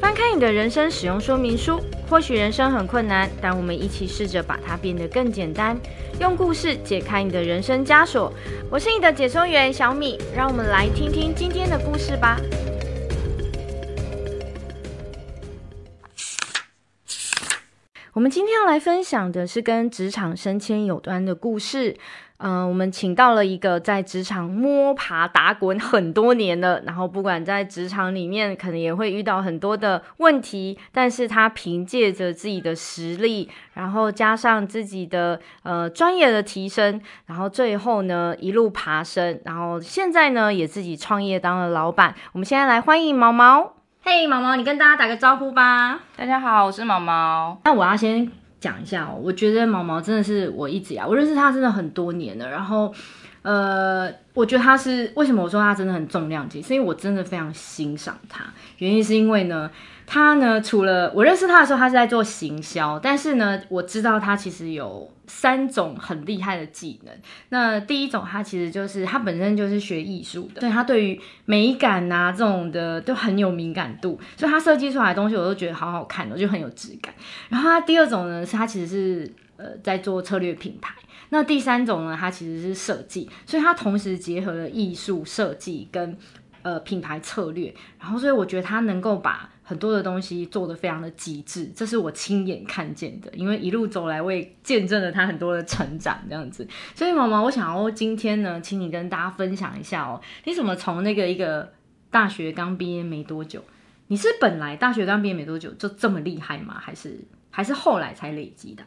翻开你的人生使用说明书，或许人生很困难，但我们一起试着把它变得更简单，用故事解开你的人生枷锁。我是你的解说员小米，让我们来听听今天的故事吧。我们今天要来分享的是跟职场升迁有关的故事。嗯、呃，我们请到了一个在职场摸爬打滚很多年的，然后不管在职场里面可能也会遇到很多的问题，但是他凭借着自己的实力，然后加上自己的呃专业的提升，然后最后呢一路爬升，然后现在呢也自己创业当了老板。我们现在来欢迎毛毛。嘿，毛毛，你跟大家打个招呼吧。大家好，我是毛毛。那我要先讲一下哦，我觉得毛毛真的是我一直啊，我认识他真的很多年了。然后，呃，我觉得他是为什么我说他真的很重量级，是因为我真的非常欣赏他。原因是因为呢。他呢，除了我认识他的时候，他是在做行销，但是呢，我知道他其实有三种很厉害的技能。那第一种，他其实就是他本身就是学艺术的，对，他对于美感啊这种的都很有敏感度，所以他设计出来的东西我都觉得好好看，我就很有质感。然后他第二种呢，是他其实是呃在做策略品牌。那第三种呢，它其实是设计，所以它同时结合了艺术设计跟呃品牌策略，然后所以我觉得他能够把很多的东西做得非常的极致，这是我亲眼看见的。因为一路走来，我也见证了他很多的成长，这样子。所以毛毛，我想要今天呢，请你跟大家分享一下哦，你怎么从那个一个大学刚毕业没多久，你是本来大学刚毕业没多久就这么厉害吗？还是还是后来才累积的？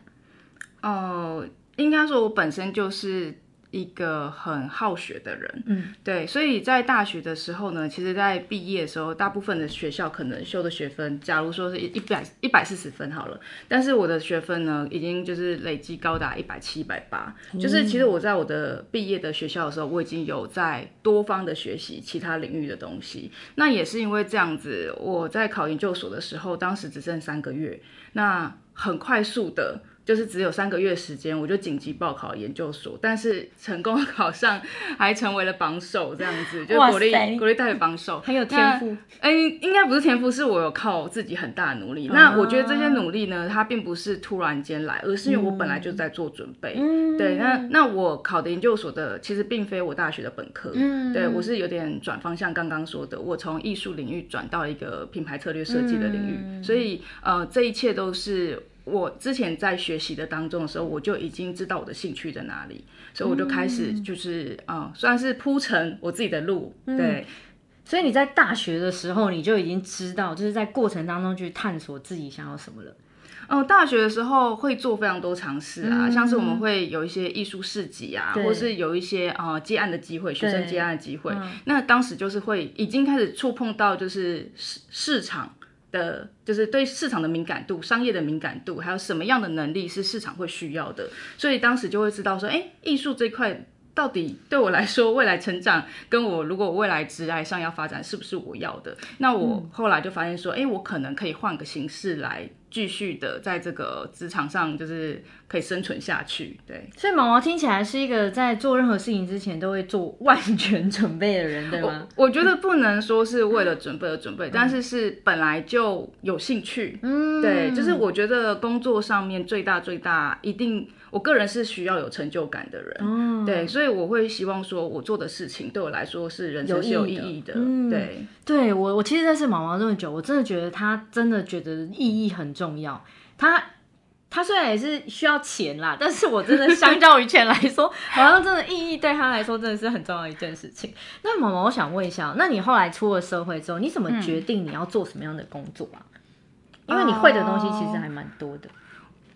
哦，应该说我本身就是。一个很好学的人，嗯，对，所以在大学的时候呢，其实，在毕业的时候，大部分的学校可能修的学分，假如说是一一百一百四十分好了，但是我的学分呢，已经就是累计高达一百七、一百八，就是其实我在我的毕业的学校的时候，我已经有在多方的学习其他领域的东西。那也是因为这样子，我在考研究所的时候，当时只剩三个月，那很快速的。就是只有三个月时间，我就紧急报考研究所，但是成功考上，还成为了榜首，这样子就国立国立大学榜首，很有天赋。哎、欸，应该不是天赋，是我有靠自己很大的努力。啊、那我觉得这些努力呢，它并不是突然间来，而是因为我本来就在做准备。嗯、对，那那我考的研究所的其实并非我大学的本科，嗯，对我是有点转方向。刚刚说的，我从艺术领域转到一个品牌策略设计的领域，嗯、所以呃，这一切都是。我之前在学习的当中的时候，我就已经知道我的兴趣在哪里，所以我就开始就是啊、嗯，算是铺成我自己的路。对、嗯，所以你在大学的时候，你就已经知道，就是在过程当中去探索自己想要什么了。嗯，大学的时候会做非常多尝试啊，嗯、像是我们会有一些艺术市集啊，或是有一些啊、呃、接案的机会，学生接案的机会。嗯、那当时就是会已经开始触碰到就是市市场。的，就是对市场的敏感度、商业的敏感度，还有什么样的能力是市场会需要的，所以当时就会知道说，哎，艺术这块到底对我来说，未来成长跟我如果未来职涯上要发展，是不是我要的？那我后来就发现说，哎，我可能可以换个形式来。继续的在这个职场上，就是可以生存下去。对，所以毛毛听起来是一个在做任何事情之前都会做万全准备的人，对吗？我，我觉得不能说是为了准备而准备，嗯、但是是本来就有兴趣。嗯，对，就是我觉得工作上面最大最大一定。我个人是需要有成就感的人，嗯、对，所以我会希望说，我做的事情对我来说是人生是有意义的，义的嗯、对，对我我其实认识毛毛这么久，我真的觉得他真的觉得意义很重要。他他虽然也是需要钱啦，但是我真的相较于钱来说，好像真的意义对他来说真的是很重要的一件事情。那毛毛，我想问一下，那你后来出了社会之后，你怎么决定你要做什么样的工作啊？嗯、因为你会的东西其实还蛮多的。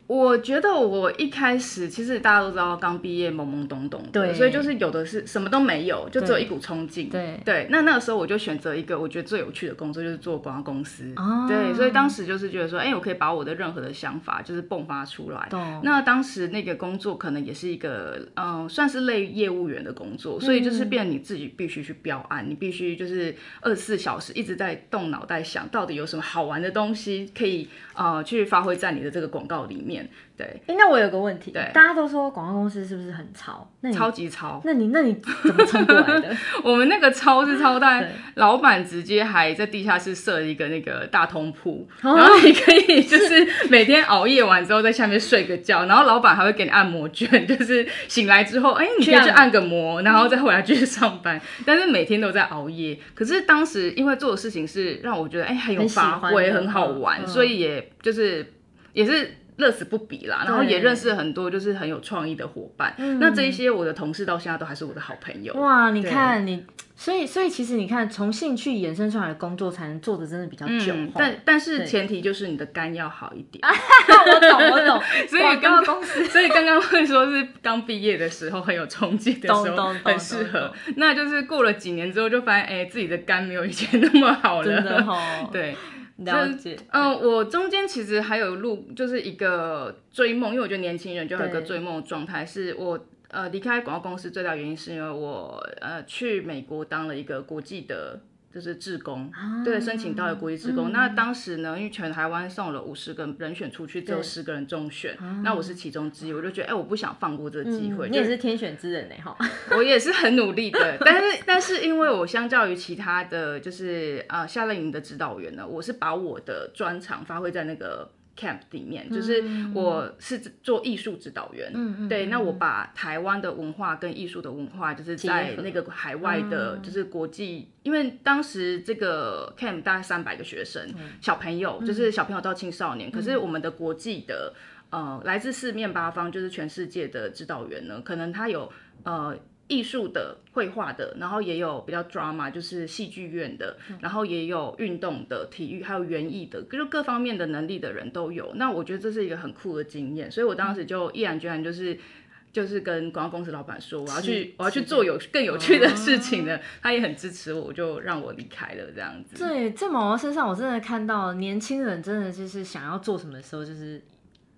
我觉得我一开始其实大家都知道，刚毕业懵懵懂懂的，对，所以就是有的是什么都没有，就只有一股冲劲。对对，那那个时候我就选择一个我觉得最有趣的工作，就是做广告公司。哦，对，所以当时就是觉得说，哎，我可以把我的任何的想法就是迸发出来。哦，那当时那个工作可能也是一个嗯，算是类业务员的工作，所以就是变你自己必须去标案，你必须就是二十四小时一直在动脑袋想到底有什么好玩的东西可以呃去发挥在你的这个广告里面。念。对，哎、欸，那我有个问题，对，大家都说广告公司是不是很超？那超级超。那你那你怎么撑过来的？我们那个超是超，但老板直接还在地下室设一个那个大通铺，然后你可以 就是每天熬夜完之后在下面睡个觉，然后老板还会给你按摩券，就是醒来之后，哎、欸，你可以去按个摩，然后再回来继续上班。但是每天都在熬夜。可是当时因为做的事情是让我觉得哎、欸、很有发挥，很好玩，所以也就是也是。乐此不疲啦，然后也认识很多就是很有创意的伙伴。那这一些我的同事到现在都还是我的好朋友。哇，你看你，所以所以其实你看，从兴趣衍生出来的工作才能做的真的比较久。嗯、但但是前提就是你的肝要好一点。我 懂我懂。所以刚刚 所以刚刚会说是刚毕业的时候很有冲劲的时候很适合。那就是过了几年之后就发现，哎、欸，自己的肝没有以前那么好了。真的哦。对。了解，嗯、呃，我中间其实还有录，就是一个追梦，因为我觉得年轻人就有一个追梦的状态。是我呃离开广告公司最大原因是因为我呃去美国当了一个国际的。就是志工，啊、对，申请到了国际志工。嗯、那当时呢，因为全台湾送了五十个人选出去，只有十个人中选，那我是其中之一，我就觉得，哎、欸，我不想放过这个机会。嗯、你也是天选之人呢，哈。我也是很努力的，但是，但是因为我相较于其他的就是啊夏令营的指导员呢，我是把我的专长发挥在那个。Camp 里面就是我是做艺术指导员，嗯对，那我把台湾的文化跟艺术的文化，就是在那个海外的，就是国际，因为当时这个 camp 大概三百个学生，小朋友就是小朋友到青少年，可是我们的国际的呃来自四面八方，就是全世界的指导员呢，可能他有呃。艺术的、绘画的，然后也有比较 drama，就是戏剧院的，然后也有运动的、体育，还有园艺的，就各方面的能力的人都有。那我觉得这是一个很酷的经验，所以我当时就毅然决然就是就是跟广告公司老板说，我要去我要去做有更有趣的事情的，他也很支持我，就让我离开了这样子。对，在毛毛身上，我真的看到年轻人真的就是想要做什么的时候，就是。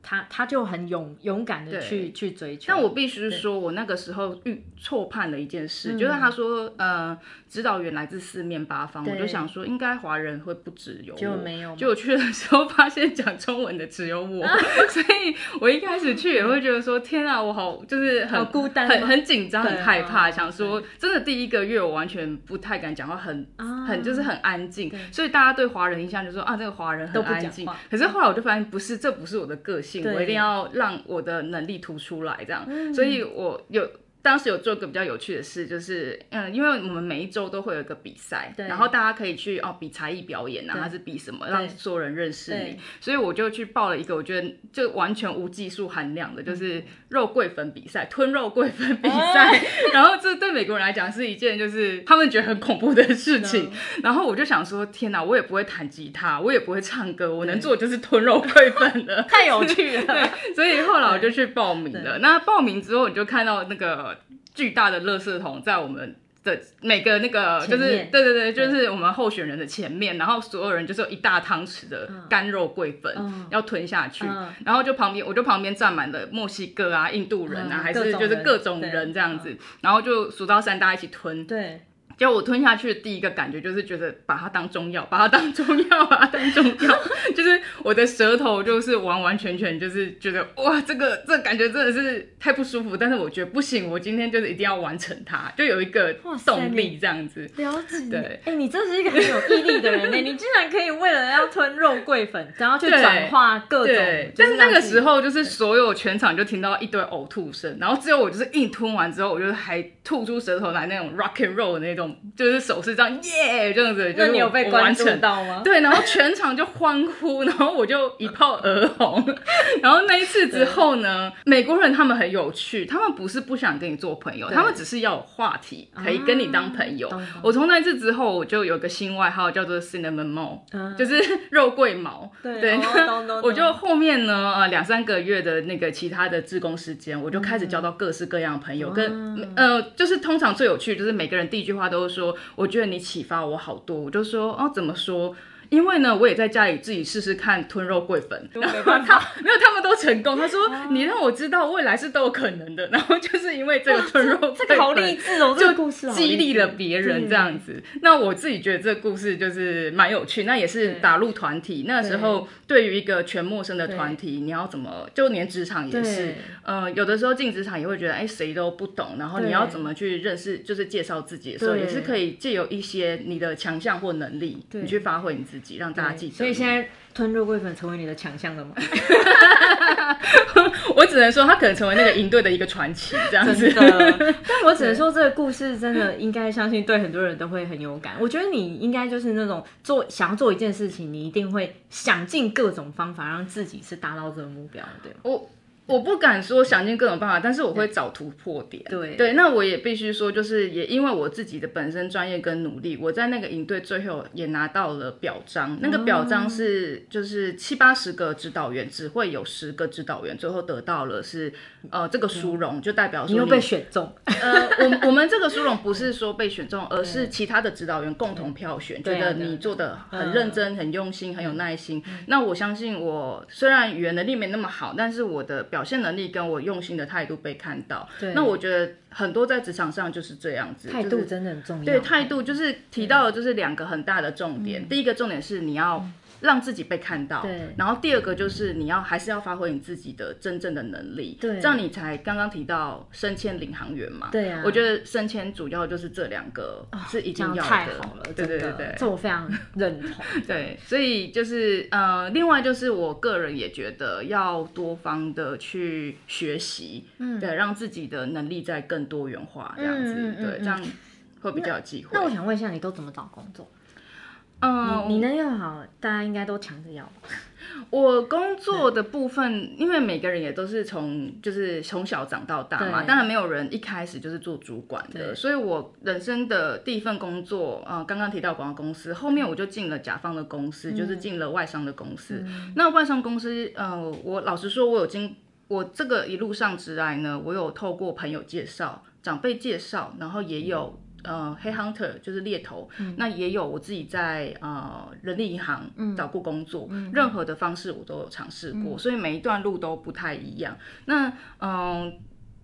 他他就很勇勇敢的去去追求，但我必须说，我那个时候遇错判了一件事，就是他说，呃，指导员来自四面八方，我就想说，应该华人会不只有我，就没有，就我去的时候发现讲中文的只有我，所以我一开始去也会觉得说，天啊，我好就是很孤单，很很紧张，很害怕，想说真的第一个月我完全不太敢讲话，很很就是很安静，所以大家对华人印象就是说啊，这个华人很安静，可是后来我就发现不是，这不是我的个性。对我一定要让我的能力突出来，这样，嗯、所以我有。当时有做一个比较有趣的事，就是嗯，因为我们每一周都会有一个比赛，然后大家可以去哦比才艺表演啊，对还是比什么，让所有人认识你。所以我就去报了一个我觉得就完全无技术含量的，就是肉桂粉比赛，吞肉桂粉比赛。嗯、然后这对美国人来讲是一件就是他们觉得很恐怖的事情。嗯、然后我就想说，天哪，我也不会弹吉他，我也不会唱歌，我能做就是吞肉桂粉了，太有趣了。对，所以后来我就去报名了。那报名之后，你就看到那个。巨大的垃圾桶在我们的每个那个就是对对对，就是我们候选人的前面，然后所有人就是有一大汤匙的干肉桂粉要吞下去，嗯、然后就旁边我就旁边站满了墨西哥啊、印度人啊，嗯、还是就是各种人这样子，然后就数到三，大家一起吞。对。就我吞下去的第一个感觉就是觉得把它当中药，把它当中药，把它当中药，就是我的舌头就是完完全全就是觉得哇，这个这个感觉真的是太不舒服。但是我觉得不行，我今天就是一定要完成它，就有一个动力这样子。了解。对，哎、欸，你真是一个很有毅力的人呢。你竟然可以为了要吞肉桂粉，然后去转化各种。对。但是那个时候就是所有全场就听到一堆呕吐声，然后只有我就是硬吞完之后，我就还吐出舌头来那种 rock and roll 的那种。就是手势这样耶，这样子，就是你有被关注到吗？对，然后全场就欢呼，然后我就一炮而红。然后那一次之后呢，美国人他们很有趣，他们不是不想跟你做朋友，他们只是要有话题可以跟你当朋友。我从那一次之后，我就有个新外号叫做 Cinnamon Mole，就是肉桂毛。对，我就后面呢，呃，两三个月的那个其他的志工时间，我就开始交到各式各样的朋友，跟呃，就是通常最有趣就是每个人第一句话都。都说，我觉得你启发我好多。我就说，哦，怎么说？因为呢，我也在家里自己试试看吞肉桂粉，然后他，没有他们都成功。他说：“你让我知道未来是都有可能的。”然后就是因为这个吞肉桂粉，这个好励志哦，这个故事激励了别人这样子。那我自己觉得这个故事就是蛮有趣。那也是打入团体，那时候对于一个全陌生的团体，你要怎么？就连职场也是，呃，有的时候进职场也会觉得，哎，谁都不懂。然后你要怎么去认识？就是介绍自己的时候，也是可以借由一些你的强项或能力，你去发挥你自己，让大家记得。所以现在吞肉桂粉成为你的强项了吗？我只能说，他可能成为那个营队的一个传奇，这样子。但我只能说，这个故事真的应该相信，对很多人都会很有感。我觉得你应该就是那种做想要做一件事情，你一定会想尽各种方法让自己是达到这个目标的，对吗？我。我不敢说想尽各种办法，但是我会找突破点。对对，那我也必须说，就是也因为我自己的本身专业跟努力，我在那个营队最后也拿到了表彰。那个表彰是就是七八十个指导员，只会有十个指导员最后得到了是呃这个殊荣，就代表说你，你又被选中。呃，我我们这个殊荣不是说被选中，而是其他的指导员共同票选，觉得你做的很认真、很用心、很有耐心。那我相信我虽然语言能力没那么好，但是我的表表现能力跟我用心的态度被看到，对，那我觉得很多在职场上就是这样子，态度真的很重要。对，态度就是提到的就是两个很大的重点，第一个重点是你要。让自己被看到，对。然后第二个就是你要还是要发挥你自己的真正的能力，对。这样你才刚刚提到升迁领航员嘛，对啊。我觉得升迁主要就是这两个是一定要的，太好了，对对对对，这我非常认同。对，所以就是呃，另外就是我个人也觉得要多方的去学习，嗯，对，让自己的能力再更多元化，这样子，对，这样会比较有机会。那我想问一下，你都怎么找工作？嗯，你能用好，大家应该都抢着要吧。我工作的部分，因为每个人也都是从就是从小长到大嘛，当然没有人一开始就是做主管的，所以我人生的第一份工作，呃，刚刚提到广告公司，后面我就进了甲方的公司，就是进了外商的公司。那外商公司，呃，我老实说，我有经我这个一路上之来呢，我有透过朋友介绍、长辈介绍，然后也有。呃，黑 hunter 就是猎头，嗯、那也有我自己在呃人力银行找过工作，嗯、任何的方式我都有尝试过，嗯、所以每一段路都不太一样。那嗯、呃，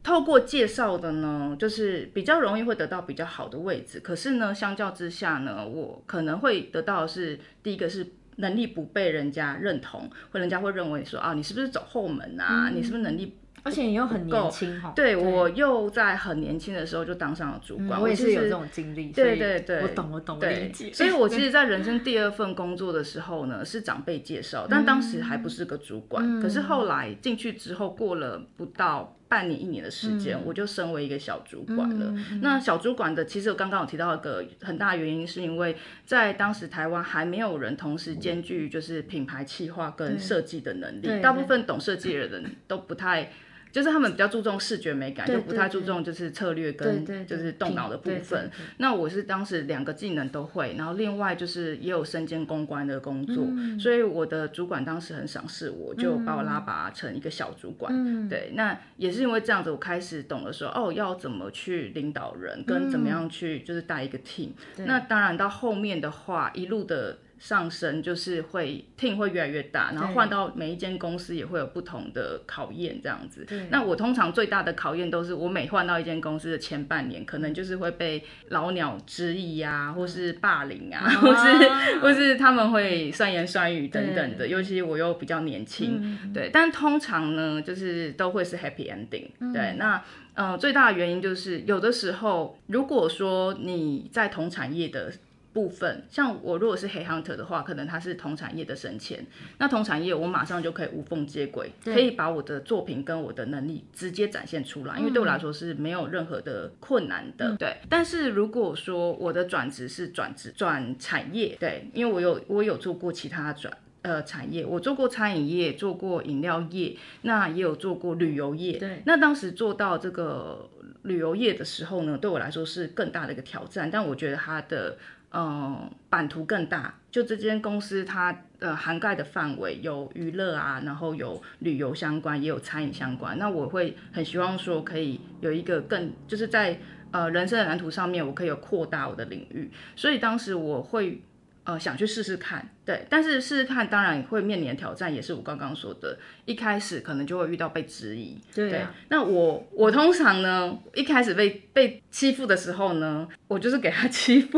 透过介绍的呢，就是比较容易会得到比较好的位置，可是呢，相较之下呢，我可能会得到的是第一个是能力不被人家认同，或人家会认为说啊，你是不是走后门啊？嗯、你是不是能力？而且你又很年轻哈，对，我又在很年轻的时候就当上了主管，我也是有这种经历，对对对，我懂我懂理解。所以我其实，在人生 第二份工作的时候呢，是长辈介绍，但当时还不是个主管。可是后来进去之后，过了不到半年一年的时间，我就升为一个小主管了。那小主管的，其实我刚刚有提到一个很大的原因，是因为在当时台湾还没有人同时兼具就是品牌企划跟设计的能力，大部分懂设计的人都不太。就是他们比较注重视觉美感，就不太注重就是策略跟就是动脑的部分。那我是当时两个技能都会，然后另外就是也有身兼公关的工作，所以我的主管当时很赏识我，就把我拉拔成一个小主管。对，那也是因为这样子，我开始懂得说哦，要怎么去领导人，跟怎么样去就是带一个 team。那当然到后面的话，一路的。上升就是会 team 会越来越大，然后换到每一间公司也会有不同的考验这样子。那我通常最大的考验都是我每换到一间公司的前半年，可能就是会被老鸟质疑啊，或是霸凌啊，或是或是他们会酸言酸语等等的。尤其我又比较年轻，嗯、对，但通常呢，就是都会是 happy ending。嗯、对，那呃最大的原因就是有的时候，如果说你在同产业的。部分像我如果是黑 hunter 的话，可能他是同产业的升迁，那同产业我马上就可以无缝接轨，可以把我的作品跟我的能力直接展现出来，嗯、因为对我来说是没有任何的困难的。嗯、对，但是如果说我的转职是转职转产业，对，因为我有我有做过其他转呃产业，我做过餐饮业，做过饮料业，那也有做过旅游业。对，那当时做到这个旅游业的时候呢，对我来说是更大的一个挑战，但我觉得它的。嗯，版图更大，就这间公司它呃涵盖的范围有娱乐啊，然后有旅游相关，也有餐饮相关。那我会很希望说可以有一个更就是在呃人生的蓝图上面，我可以有扩大我的领域。所以当时我会呃，想去试试看，对，但是试试看，当然会面临挑战，也是我刚刚说的，一开始可能就会遇到被质疑，对，啊、对。那我我通常呢，一开始被被欺负的时候呢，我就是给他 欺负，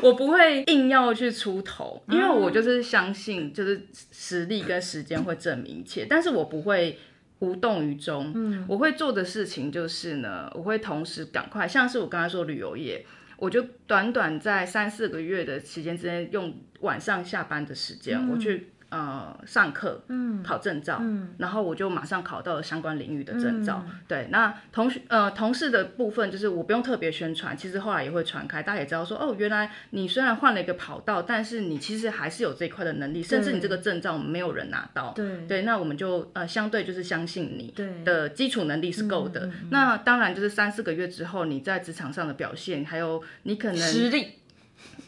我不会硬要去出头，因为我就是相信，就是实力跟时间会证明一切，但是我不会无动于衷，嗯，我会做的事情就是呢，我会同时赶快，像是我刚才说旅游业。我就短短在三四个月的时间之内，用晚上下班的时间，嗯、我去。呃，上课，嗯，考证照，嗯，然后我就马上考到了相关领域的证照。嗯、对，那同学，呃，同事的部分就是我不用特别宣传，其实后来也会传开，大家也知道说，哦，原来你虽然换了一个跑道，但是你其实还是有这一块的能力，甚至你这个证照没有人拿到。对，对，那我们就呃相对就是相信你的基础能力是够的。那当然就是三四个月之后，你在职场上的表现，还有你可能实力。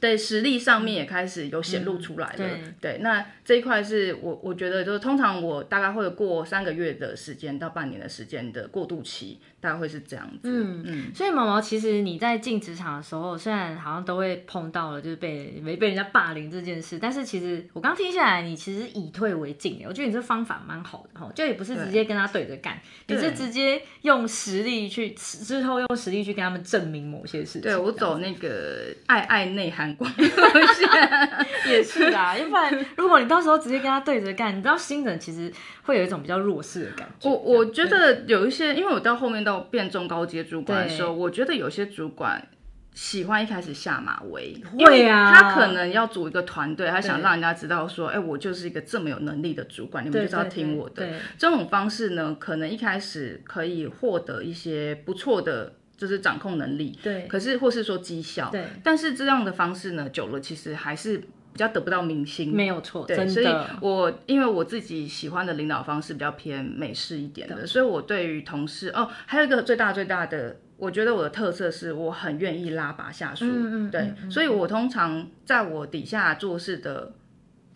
对，实力上面也开始有显露出来了。嗯、对，对，那这一块是我我觉得就是通常我大概会过三个月的时间到半年的时间的过渡期。大概会是这样子，嗯嗯，所以毛毛其实你在进职场的时候，虽然好像都会碰到了就是被没被人家霸凌这件事，但是其实我刚听下来，你其实以退为进，我觉得你这方法蛮好的哈，就也不是直接跟他对着干，你是直接用实力去之后用实力去跟他们证明某些事情。对，我走那个爱爱内涵光 也是啦，要不然 如果你到时候直接跟他对着干，你知道新人其实会有一种比较弱势的感觉。我我觉得有一些，因为我到后面。到变中高阶主管的时候，我觉得有些主管喜欢一开始下马威，会啊，他可能要组一个团队，他想让人家知道说，哎，我就是一个这么有能力的主管，你们就是要听我的。这种方式呢，可能一开始可以获得一些不错的，就是掌控能力，对，可是或是说绩效，对，但是这样的方式呢，久了其实还是。比较得不到明星，没有错，对，真的。所以我因为我自己喜欢的领导方式比较偏美式一点的，所以我对于同事哦，还有一个最大最大的，我觉得我的特色是我很愿意拉拔下属，嗯嗯，对，嗯、所以我通常在我底下做事的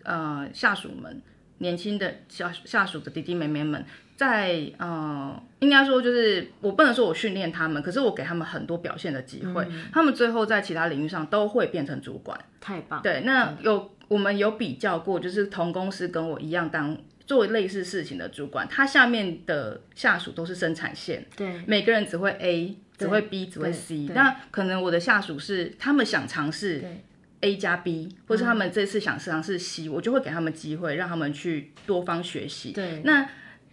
呃下属们，年轻的下下属的弟弟妹妹们。在呃，应该说就是我不能说我训练他们，可是我给他们很多表现的机会，嗯、他们最后在其他领域上都会变成主管。太棒！对，那有、嗯、我们有比较过，就是同公司跟我一样当做类似事情的主管，他下面的下属都是生产线，对，每个人只会 A，只会 B，只会 C。那可能我的下属是他们想尝试 A 加 B，或是他们这次想尝试 C，、嗯、我就会给他们机会，让他们去多方学习。对，那。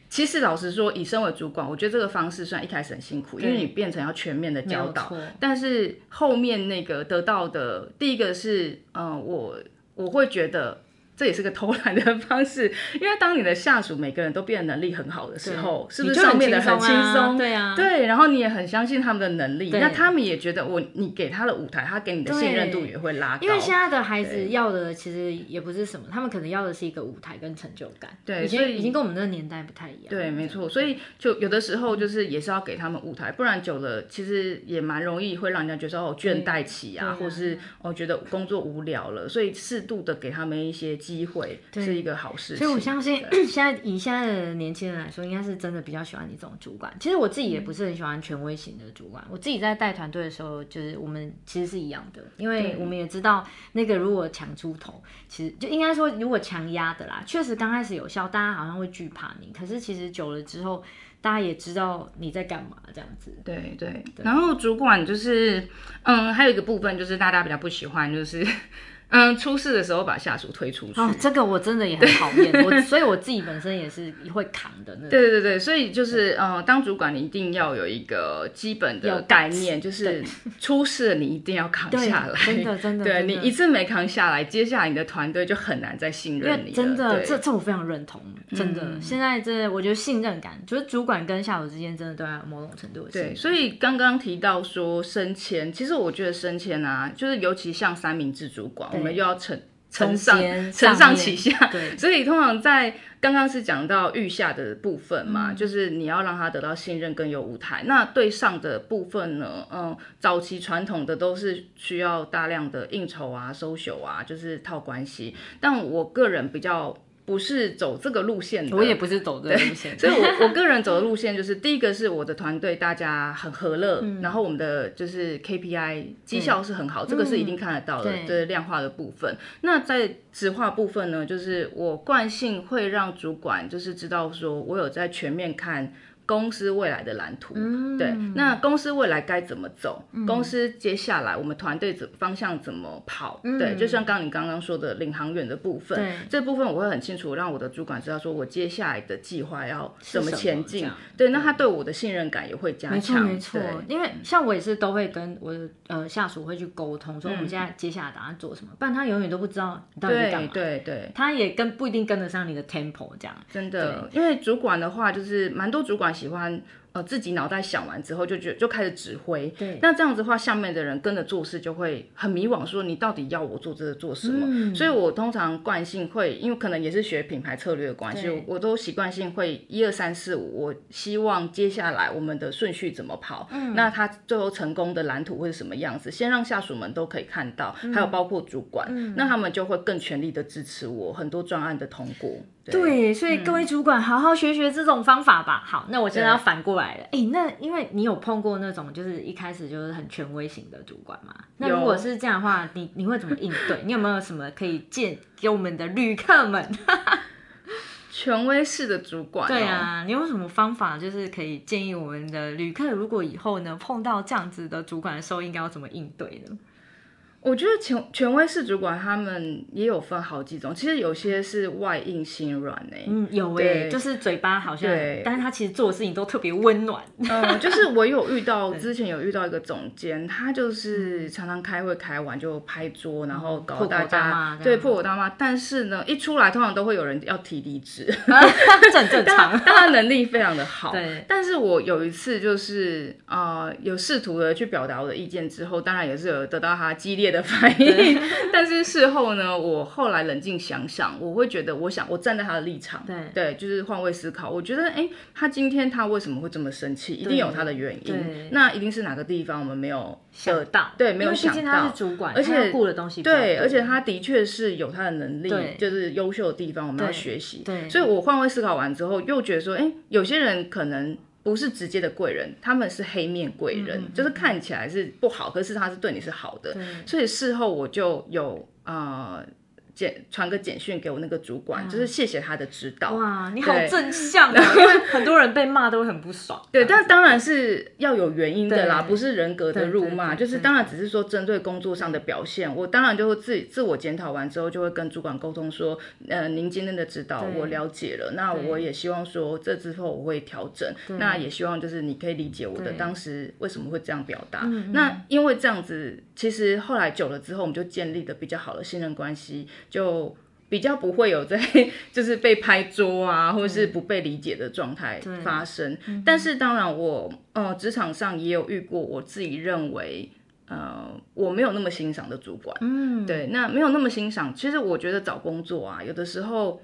其实老实说，以身为主管，我觉得这个方式虽然一开始很辛苦，因为你变成要全面的教导，但是后面那个得到的第一个是，嗯、呃，我我会觉得。这也是个偷懒的方式，因为当你的下属每个人都变得能力很好的时候，是不是上面的很轻松？对啊，对，然后你也很相信他们的能力，那他们也觉得我你给他的舞台，他给你的信任度也会拉高。因为现在的孩子要的其实也不是什么，他们可能要的是一个舞台跟成就感。对，所以已经跟我们那个年代不太一样。对，没错，所以就有的时候就是也是要给他们舞台，不然久了其实也蛮容易会让人家觉得哦倦怠期啊，或是哦觉得工作无聊了，所以适度的给他们一些。机会是一个好事，所以我相信 现在以现在的年轻人来说，应该是真的比较喜欢你这种主管。其实我自己也不是很喜欢权威型的主管。嗯、我自己在带团队的时候，就是我们其实是一样的，因为我们也知道那个如果强出头，其实就应该说如果强压的啦，确实刚开始有效，大家好像会惧怕你。可是其实久了之后，大家也知道你在干嘛，这样子。对对对。然后主管就是，嗯，还有一个部分就是大家比较不喜欢，就是。嗯，出事的时候把下属推出去。哦，这个我真的也很讨厌，我所以我自己本身也是会扛的那种。对对对，所以就是呃，当主管你一定要有一个基本的概念，就是出事了你一定要扛下来。真的真的。对，你一次没扛下来，接下来你的团队就很难再信任你。真的，这这我非常认同。真的，嗯、现在这我觉得信任感，就是主管跟下属之间真的都要某种程度的。对，所以刚刚提到说升迁，其实我觉得升迁啊，就是尤其像三明治主管。我们又要承承上承上启下，对，所以通常在刚刚是讲到御下的部分嘛，嗯、就是你要让他得到信任，更有舞台。那对上的部分呢，嗯，早期传统的都是需要大量的应酬啊、social 啊，就是套关系。但我个人比较。不是走这个路线的，我也不是走这个路线，所以我我个人走的路线就是第一个是我的团队大家很和乐，嗯、然后我们的就是 KPI 绩效是很好，这个是一定看得到的，对，对量化的部分。那在直化部分呢，就是我惯性会让主管就是知道说我有在全面看。公司未来的蓝图，嗯、对，那公司未来该怎么走？嗯、公司接下来我们团队怎方向怎么跑？嗯、对，就像刚你刚刚说的领航员的部分，对这部分我会很清楚，让我的主管知道说我接下来的计划要怎么前进。对，那他对我的信任感也会加强。没错，没错。因为像我也是都会跟我的呃下属会去沟通，说我们现在接下来打算做什么，不然他永远都不知道你到底干嘛。对对对，他也跟不一定跟得上你的 tempo 这样。真的，因为主管的话就是蛮多主管。喜欢呃自己脑袋想完之后就觉就开始指挥，对，那这样子的话，下面的人跟着做事就会很迷惘，说你到底要我做这个做什么？嗯、所以我通常惯性会，因为可能也是学品牌策略的关系，对我都习惯性会一二三四五，我希望接下来我们的顺序怎么跑，嗯、那他最后成功的蓝图会是什么样子？先让下属们都可以看到，嗯、还有包括主管，嗯、那他们就会更全力的支持我很多专案的通过。对，对，所以各位主管好好学学这种方法吧。嗯、好，那我现在要反过来了。哎对，那因为你有碰过那种就是一开始就是很权威型的主管嘛？那如果是这样的话，你你会怎么应对？你有没有什么可以建给我们的旅客们？权威式的主管、哦，对啊，你有什么方法就是可以建议我们的旅客，如果以后呢碰到这样子的主管的时候，应该要怎么应对呢？我觉得权权威式主管他们也有分好几种，其实有些是外硬心软哎，嗯，有诶、欸，就是嘴巴好像，对，但是他其实做的事情都特别温暖。嗯，就是我有遇到 之前有遇到一个总监，他就是常常开会开完就拍桌，然后搞大家对破口大骂，但是呢，一出来通常都会有人要提离职，这很正常。但他能力非常的好，对。但是我有一次就是呃有试图的去表达我的意见之后，当然也是有得到他激烈的 反应，但是事后呢，我后来冷静想想，我会觉得，我想我站在他的立场，对。对，就是换位思考，我觉得，哎、欸，他今天他为什么会这么生气？一定有他的原因，那一定是哪个地方我们没有想到，对，没有想到，他是主管，而且顾的东西，对，而且他的确是有他的能力，就是优秀的地方，我们要学习，对，所以我换位思考完之后，又觉得说，哎、欸，有些人可能。不是直接的贵人，他们是黑面贵人，嗯嗯、就是看起来是不好，可是他是对你是好的，所以事后我就有呃。简传个简讯给我那个主管，嗯、就是谢谢他的指导。哇，你好正向啊！因为很多人被骂都会很不爽。对，但当然是要有原因的啦，不是人格的辱骂，就是当然只是说针对工作上的表现，我当然就会自己自我检讨完之后，就会跟主管沟通说，呃，您今天的指导我了解了，那我也希望说这之后我会调整，那也希望就是你可以理解我的当时为什么会这样表达。那因为这样子，其实后来久了之后，我们就建立的比较好的信任关系。就比较不会有在 就是被拍桌啊，或者是不被理解的状态发生。但是当然我呃职场上也有遇过我自己认为呃我没有那么欣赏的主管。嗯，对，那没有那么欣赏。其实我觉得找工作啊，有的时候。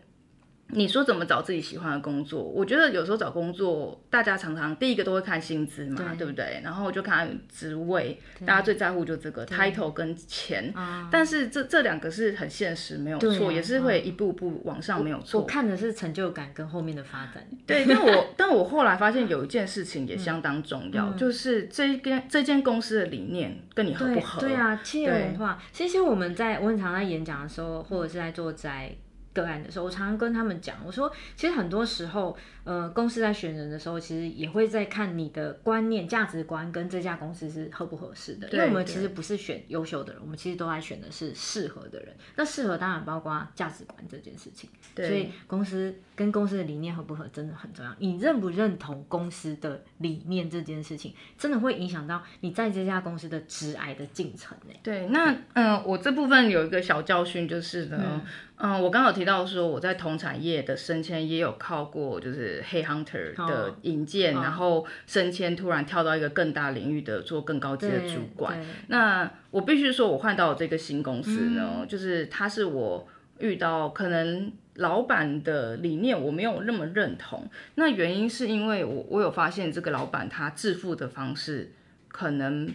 你说怎么找自己喜欢的工作？我觉得有时候找工作，大家常常第一个都会看薪资嘛，对，对不对？然后就看职位，大家最在乎就这个 title 跟钱。嗯、但是这这两个是很现实，没有错，啊、也是会一步步往上，没有错。我看的是成就感跟后面的发展。对，但我 但我后来发现有一件事情也相当重要，嗯、就是这一间这间公司的理念跟你合不合？对，对啊，企业文化。其实我们在我很常在演讲的时候，或者是在做在。个案的时候，我常常跟他们讲，我说，其实很多时候，呃，公司在选人的时候，其实也会在看你的观念、价值观跟这家公司是合不合适的。因为我们其实不是选优秀的人，我们其实都在选的是适合的人。那适合当然包括价值观这件事情。对。所以公司跟公司的理念合不合真的很重要。你认不认同公司的理念这件事情，真的会影响到你在这家公司的职涯的进程呢？对。那嗯、呃，我这部分有一个小教训，就是呢。嗯嗯，我刚好提到说我在同产业的升迁也有靠过，就是 Head Hunter 的引荐，哦、然后升迁突然跳到一个更大领域的做更高级的主管。那我必须说，我换到这个新公司呢，嗯、就是他是我遇到可能老板的理念我没有那么认同。那原因是因为我我有发现这个老板他致富的方式可能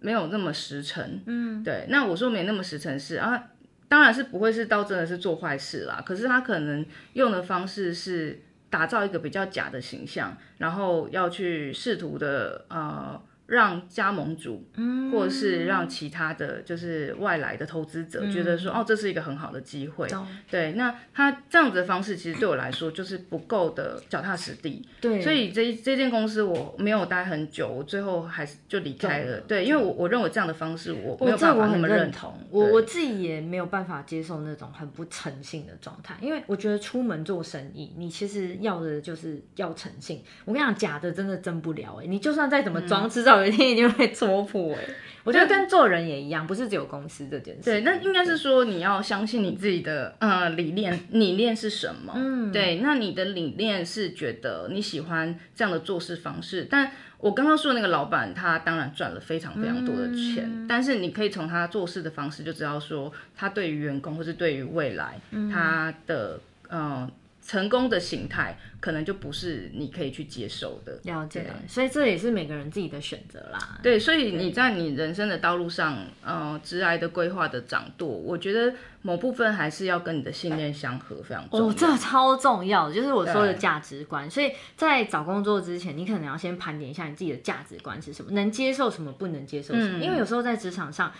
没有那么实诚。嗯，对。那我说没那么实诚是啊。当然是不会是到真的是做坏事啦，可是他可能用的方式是打造一个比较假的形象，然后要去试图的呃。让加盟主，嗯，或者是让其他的就是外来的投资者、嗯、觉得说，哦，这是一个很好的机会。嗯、对，那他这样子的方式，其实对我来说就是不够的脚踏实地。对，所以这这间公司我没有待很久，我最后还是就离开了。对，因为我我认为这样的方式我没有办法那么认同。我我自己也没有办法接受那种很不诚信的状态，因为我觉得出门做生意，你其实要的就是要诚信。我跟你讲，假的真的真不了哎、欸，你就算再怎么装，迟、嗯、早有一天一定会戳破哎。我觉得跟做人也一样，不是只有公司这件事。对，那应该是说你要相信你自己的呃理念，理念是什么？嗯，对，那你的理念是觉得你喜欢这样的做事方式，但我刚刚说的那个老板，他当然赚了非常非常多的钱，嗯、但是你可以从他做事的方式就知道说，他对于员工或是对于未来，嗯、他的呃。成功的形态可能就不是你可以去接受的，了解。所以这也是每个人自己的选择啦。对，所以你在你人生的道路上，呃，直癌的规划的掌舵，我觉得某部分还是要跟你的信念相合，非常重要。哦，这超重要，就是我说的价值观。所以在找工作之前，你可能要先盘点一下你自己的价值观是什么，能接受什么，不能接受什么。嗯，因为有时候在职场上。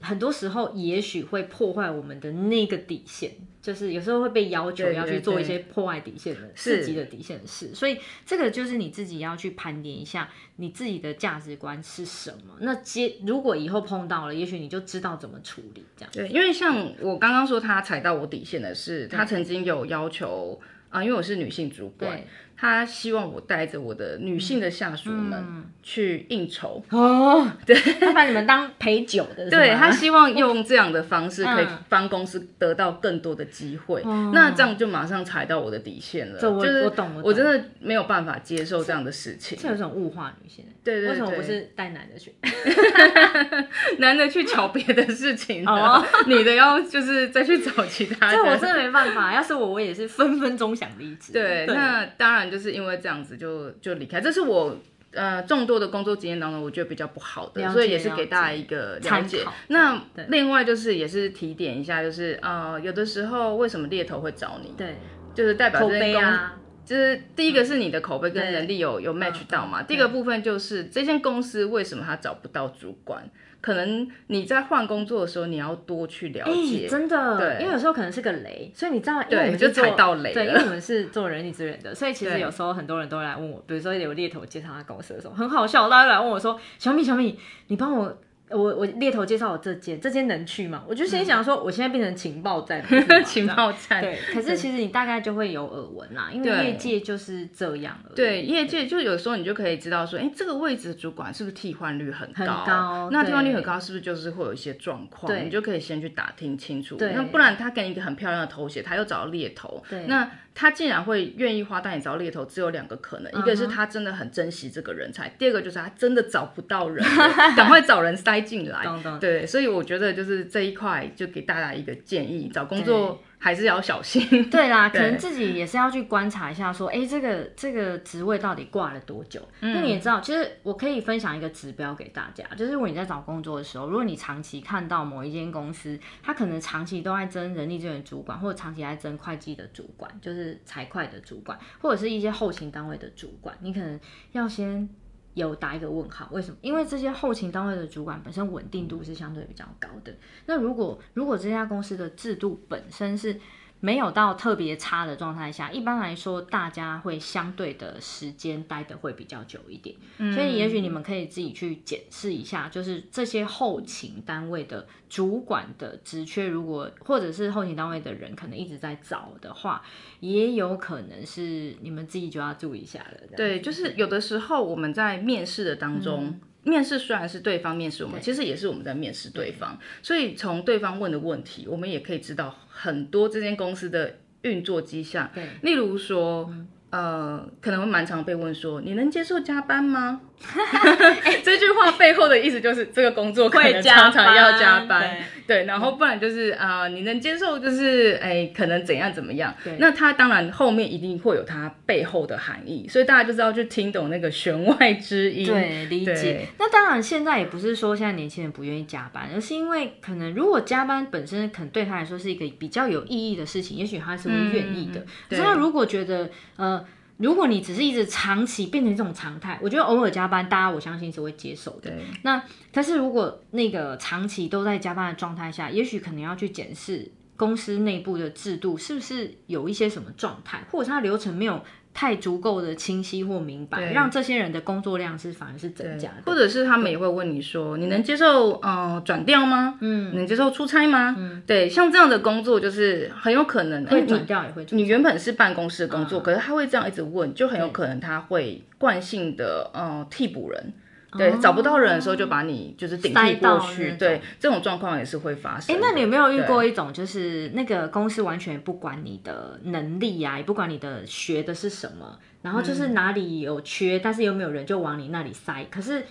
很多时候，也许会破坏我们的那个底线，就是有时候会被要求要去做一些破坏底线的、刺激的底线的事。所以，这个就是你自己要去盘点一下，你自己的价值观是什么。那接如果以后碰到了，也许你就知道怎么处理这样。对，因为像我刚刚说，他踩到我底线的是，他曾经有要求啊，因为我是女性主管。他希望我带着我的女性的下属们去应酬哦，对，他把你们当陪酒的，对，他希望用这样的方式可以帮公司得到更多的机会，那这样就马上踩到我的底线了。这我我懂，我真的没有办法接受这样的事情。这有种物化女性，对对，为什么不是带男的去？男的去瞧别的事情，哦，女的要就是再去找其他。这我真的没办法，要是我，我也是分分钟想离职。对，那当然。就是因为这样子就就离开，这是我呃众多的工作经验当中，我觉得比较不好的，所以也是给大家一个了解。那另外就是也是提点一下，就是呃有的时候为什么猎头会找你？对，就是代表这间公司，就是第一个是你的口碑跟能力有有 match 到嘛，第二个部分就是这间公司为什么他找不到主管？可能你在换工作的时候，你要多去了解，欸、真的，对，因为有时候可能是个雷，所以你知道，因为我们就踩到雷，对，因为我们是做人力资源的，所以其实有时候很多人都会来问我，比如说有猎头介绍他公司的时候，很好笑，大家来问我说：“小米，小米，你帮我。”我我猎头介绍我这间，这间能去吗？我就先想说，我现在变成情报站，情报站。对，可是其实你大概就会有耳闻啦，因为业界就是这样。对，业界就有时候你就可以知道说，哎、欸，这个位置的主管是不是替换率很高？很高。那替换率很高，是不是就是会有一些状况？对，你就可以先去打听清楚。对。那不然他给你一个很漂亮的头衔，他又找到猎头。对。那。他竟然会愿意花带你找猎头，只有两个可能，一个是他真的很珍惜这个人才，第二个就是他真的找不到人，赶快找人塞进来。对，所以我觉得就是这一块就给大家一个建议，找工作。还是要小心。对啦，可能自己也是要去观察一下，说，哎，这个这个职位到底挂了多久？嗯。那你也知道，其实我可以分享一个指标给大家，就是如果你在找工作的时候，如果你长期看到某一间公司，他可能长期都在争人力资源主管，或者长期在争会计的主管，就是财会的主管，或者是一些后勤单位的主管，你可能要先。有打一个问号，为什么？因为这些后勤单位的主管本身稳定度是相对比较高的。那如果如果这家公司的制度本身是没有到特别差的状态下，一般来说，大家会相对的时间待的会比较久一点。嗯，所以也许你们可以自己去检视一下，就是这些后勤单位的主管的职缺，如果或者是后勤单位的人可能一直在找的话，也有可能是你们自己就要注意一下了。对，就是有的时候我们在面试的当中。嗯面试虽然是对方面试我们，其实也是我们在面试对方，所以从对方问的问题，我们也可以知道很多这间公司的运作迹象。对，例如说，呃，可能会蛮常被问说，你能接受加班吗？这句话背后的意思就是这个工作可能常常要加班，对，对，然后不然就是啊、呃，你能接受就是哎，可能怎样怎么样？对，那他当然后面一定会有他背后的含义，所以大家就是要去听懂那个弦外之音，对，理解。那当然现在也不是说现在年轻人不愿意加班，而是因为可能如果加班本身可能对他来说是一个比较有意义的事情，也许他是会愿意的。可是他如果觉得呃。如果你只是一直长期变成这种常态，我觉得偶尔加班，大家我相信是会接受的。那但是如果那个长期都在加班的状态下，也许可能要去检视公司内部的制度是不是有一些什么状态，或者是它流程没有。太足够的清晰或明白，让这些人的工作量是反而是增加的，或者是他们也会问你说，你能接受呃转调吗？嗯，能接受出差吗？嗯，对，像这样的工作就是很有可能会转调，也会。你原本是办公室的工作，可是他会这样一直问，就很有可能他会惯性的呃替补人。对，找不到人的时候就把你就是顶替过去，对，这种状况也是会发生。哎，那你有没有遇过一种，就是那个公司完全不管你的能力呀、啊，也不管你的学的是什么，然后就是哪里有缺，嗯、但是又没有人就往你那里塞，可是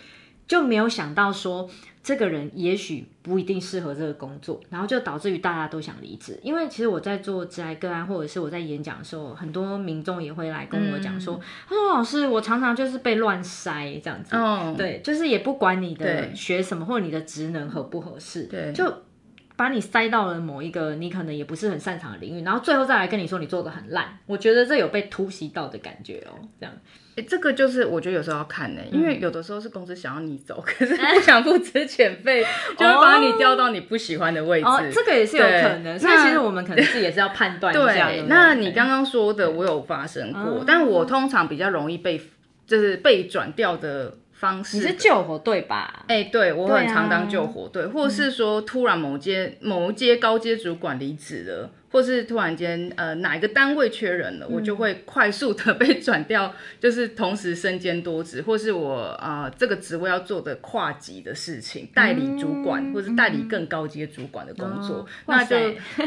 就没有想到说。这个人也许不一定适合这个工作，然后就导致于大家都想离职。因为其实我在做职癌个案，或者是我在演讲的时候，很多民众也会来跟我讲说：“他、嗯、说老师，我常常就是被乱筛这样子。哦”对，就是也不管你的学什么或者你的职能合不合适，对，就把你塞到了某一个你可能也不是很擅长的领域，然后最后再来跟你说你做的很烂。我觉得这有被突袭到的感觉哦，这样。这个就是我觉得有时候要看呢，因为有的时候是公司想要你走，可是不想 付资遣费，就会把你调到你不喜欢的位置。哦，这个也是有可能。所以其实我们可能自己也是要判断一下。对，那你刚刚说的我有发生过，但我通常比较容易被就是被转调的方式。你是救火队吧？哎，对，我很常当救火队，或者是说突然某阶某阶高阶主管离职了。或是突然间，呃，哪一个单位缺人了，嗯、我就会快速的被转掉，就是同时身兼多职，或是我啊、呃、这个职位要做的跨级的事情，代理主管，嗯、或是代理更高阶主管的工作，嗯、那就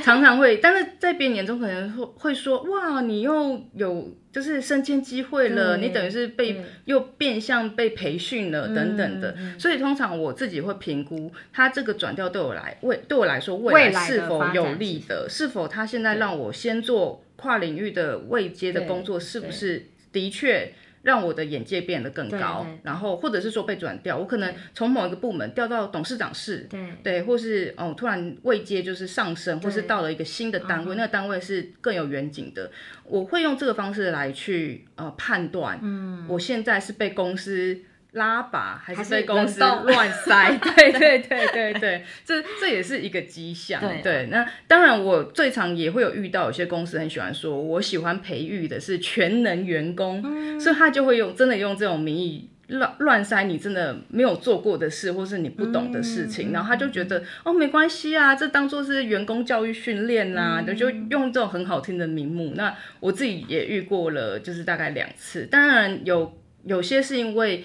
常常会，但是在别人眼中可能会会说，哇，你又有。就是升迁机会了，你等于是被又变相被培训了等等的，所以通常我自己会评估他这个转调对我来未对我来说未来是否有利的，是否他现在让我先做跨领域的未接的工作，是不是的确。让我的眼界变得更高，然后或者是说被转调，我可能从某一个部门调到董事长室，对。对，或是哦突然位阶就是上升，或是到了一个新的单位，那个单位是更有远景的，我会用这个方式来去呃判断，嗯，我现在是被公司。拉拔还是被公司乱塞？对对对对对，这这也是一个迹象。对，对，那当然我最常也会有遇到有些公司很喜欢说，我喜欢培育的是全能员工，嗯、所以他就会用真的用这种名义乱乱塞你真的没有做过的事，或是你不懂的事情，嗯、然后他就觉得哦没关系啊，这当做是员工教育训练呐，就、嗯、就用这种很好听的名目。那我自己也遇过了，就是大概两次。当然有有些是因为。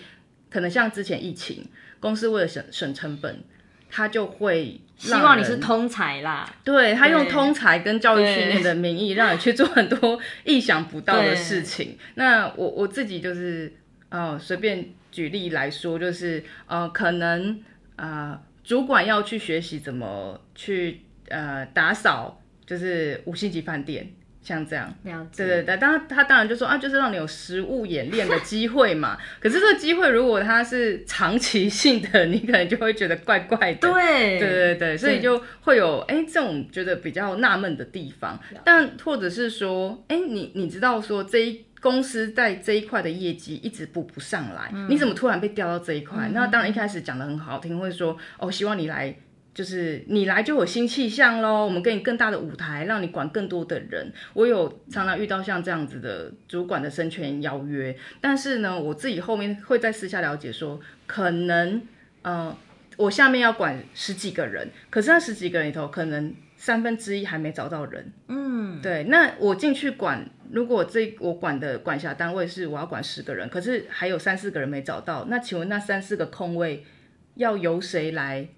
可能像之前疫情，公司为了省省成本，他就会希望你是通才啦。对，他用通才跟教育训练的名义，让你去做很多意想不到的事情。那我我自己就是呃，随便举例来说，就是呃，可能呃，主管要去学习怎么去呃打扫，就是五星级饭店。像这样，对对对，当然他当然就说啊，就是让你有实物演练的机会嘛。可是这个机会如果它是长期性的，你可能就会觉得怪怪的。对对对对，所以就会有哎这种觉得比较纳闷的地方。但或者是说，哎，你你知道说这一公司在这一块的业绩一直补不上来，嗯、你怎么突然被调到这一块？嗯、那当然一开始讲的很好听，会说哦，希望你来。就是你来就有新气象喽，我们给你更大的舞台，让你管更多的人。我有常常遇到像这样子的主管的生权邀约，但是呢，我自己后面会在私下了解说，可能呃，我下面要管十几个人，可是那十几个人里头，可能三分之一还没找到人。嗯，对。那我进去管，如果这我管的管辖单位是我要管十个人，可是还有三四个人没找到，那请问那三四个空位要由谁来？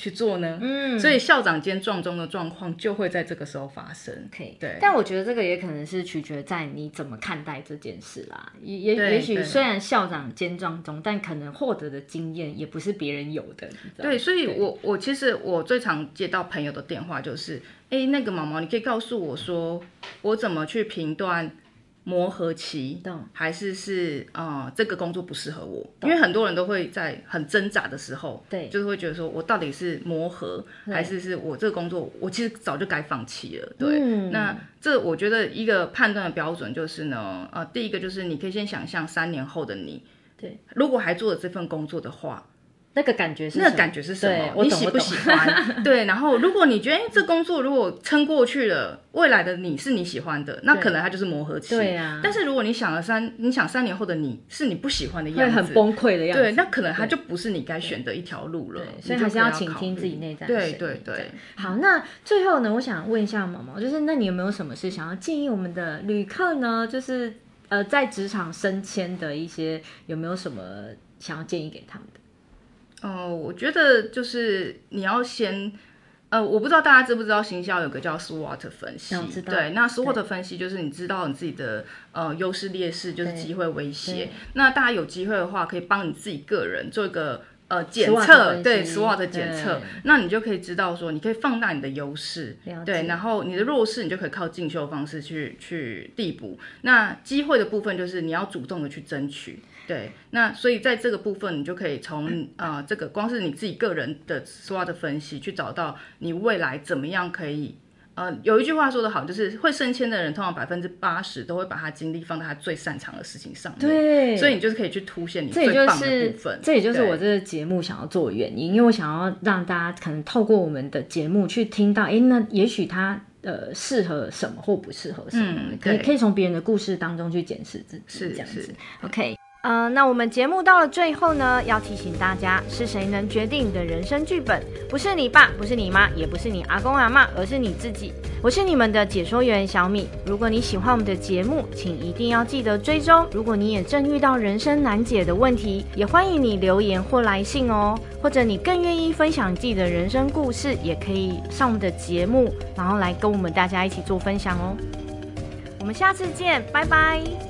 去做呢？嗯，所以校长兼撞钟的状况就会在这个时候发生。可以，对。但我觉得这个也可能是取决在你怎么看待这件事啦。也也也许虽然校长兼撞钟，但可能获得的经验也不是别人有的。对，所以我我其实我最常接到朋友的电话就是，哎、欸，那个毛毛，你可以告诉我说，我怎么去评断？磨合期，还是是呃，这个工作不适合我，因为很多人都会在很挣扎的时候，对，就是会觉得说我到底是磨合，还是是我这个工作，我其实早就该放弃了，对。嗯、那这我觉得一个判断的标准就是呢，呃，第一个就是你可以先想象三年后的你，对，如果还做了这份工作的话。那个感觉是那个感觉是什么？你喜不喜欢？对，然后如果你觉得这工作如果撑过去了，未来的你是你喜欢的，那可能它就是磨合期。对呀。但是如果你想了三，你想三年后的你是你不喜欢的样子，会很崩溃的样子。对，那可能它就不是你该选的一条路了。所以还是要倾听自己内在。对对对。好，那最后呢，我想问一下毛毛，就是那你有没有什么事想要建议我们的旅客呢？就是呃，在职场升迁的一些有没有什么想要建议给他们的？哦，我觉得就是你要先，呃，我不知道大家知不知道，行销有个叫 SWOT 分析，对，那 SWOT 分析就是你知道你自己的呃优势劣势，就是机会威胁，那大家有机会的话，可以帮你自己个人做一个。呃，检测对 SWOT 的检测，那你就可以知道说，你可以放大你的优势，对，然后你的弱势，你就可以靠进修方式去去递补。那机会的部分就是你要主动的去争取，对。那所以在这个部分，你就可以从啊、呃、这个光是你自己个人的 SWOT 的分析，去找到你未来怎么样可以。呃，有一句话说得好，就是会升迁的人，通常百分之八十都会把他精力放在他最擅长的事情上面。对，所以你就是可以去凸显你最棒的部分。这也就是我这个节目想要做的原因，因为我想要让大家可能透过我们的节目去听到，哎，那也许他呃适合什么或不适合什么，嗯、可以可以从别人的故事当中去检视自己，是这样子。OK。呃，那我们节目到了最后呢，要提醒大家，是谁能决定你的人生剧本？不是你爸，不是你妈，也不是你阿公阿嬷，而是你自己。我是你们的解说员小米。如果你喜欢我们的节目，请一定要记得追踪。如果你也正遇到人生难解的问题，也欢迎你留言或来信哦。或者你更愿意分享自己的人生故事，也可以上我们的节目，然后来跟我们大家一起做分享哦。我们下次见，拜拜。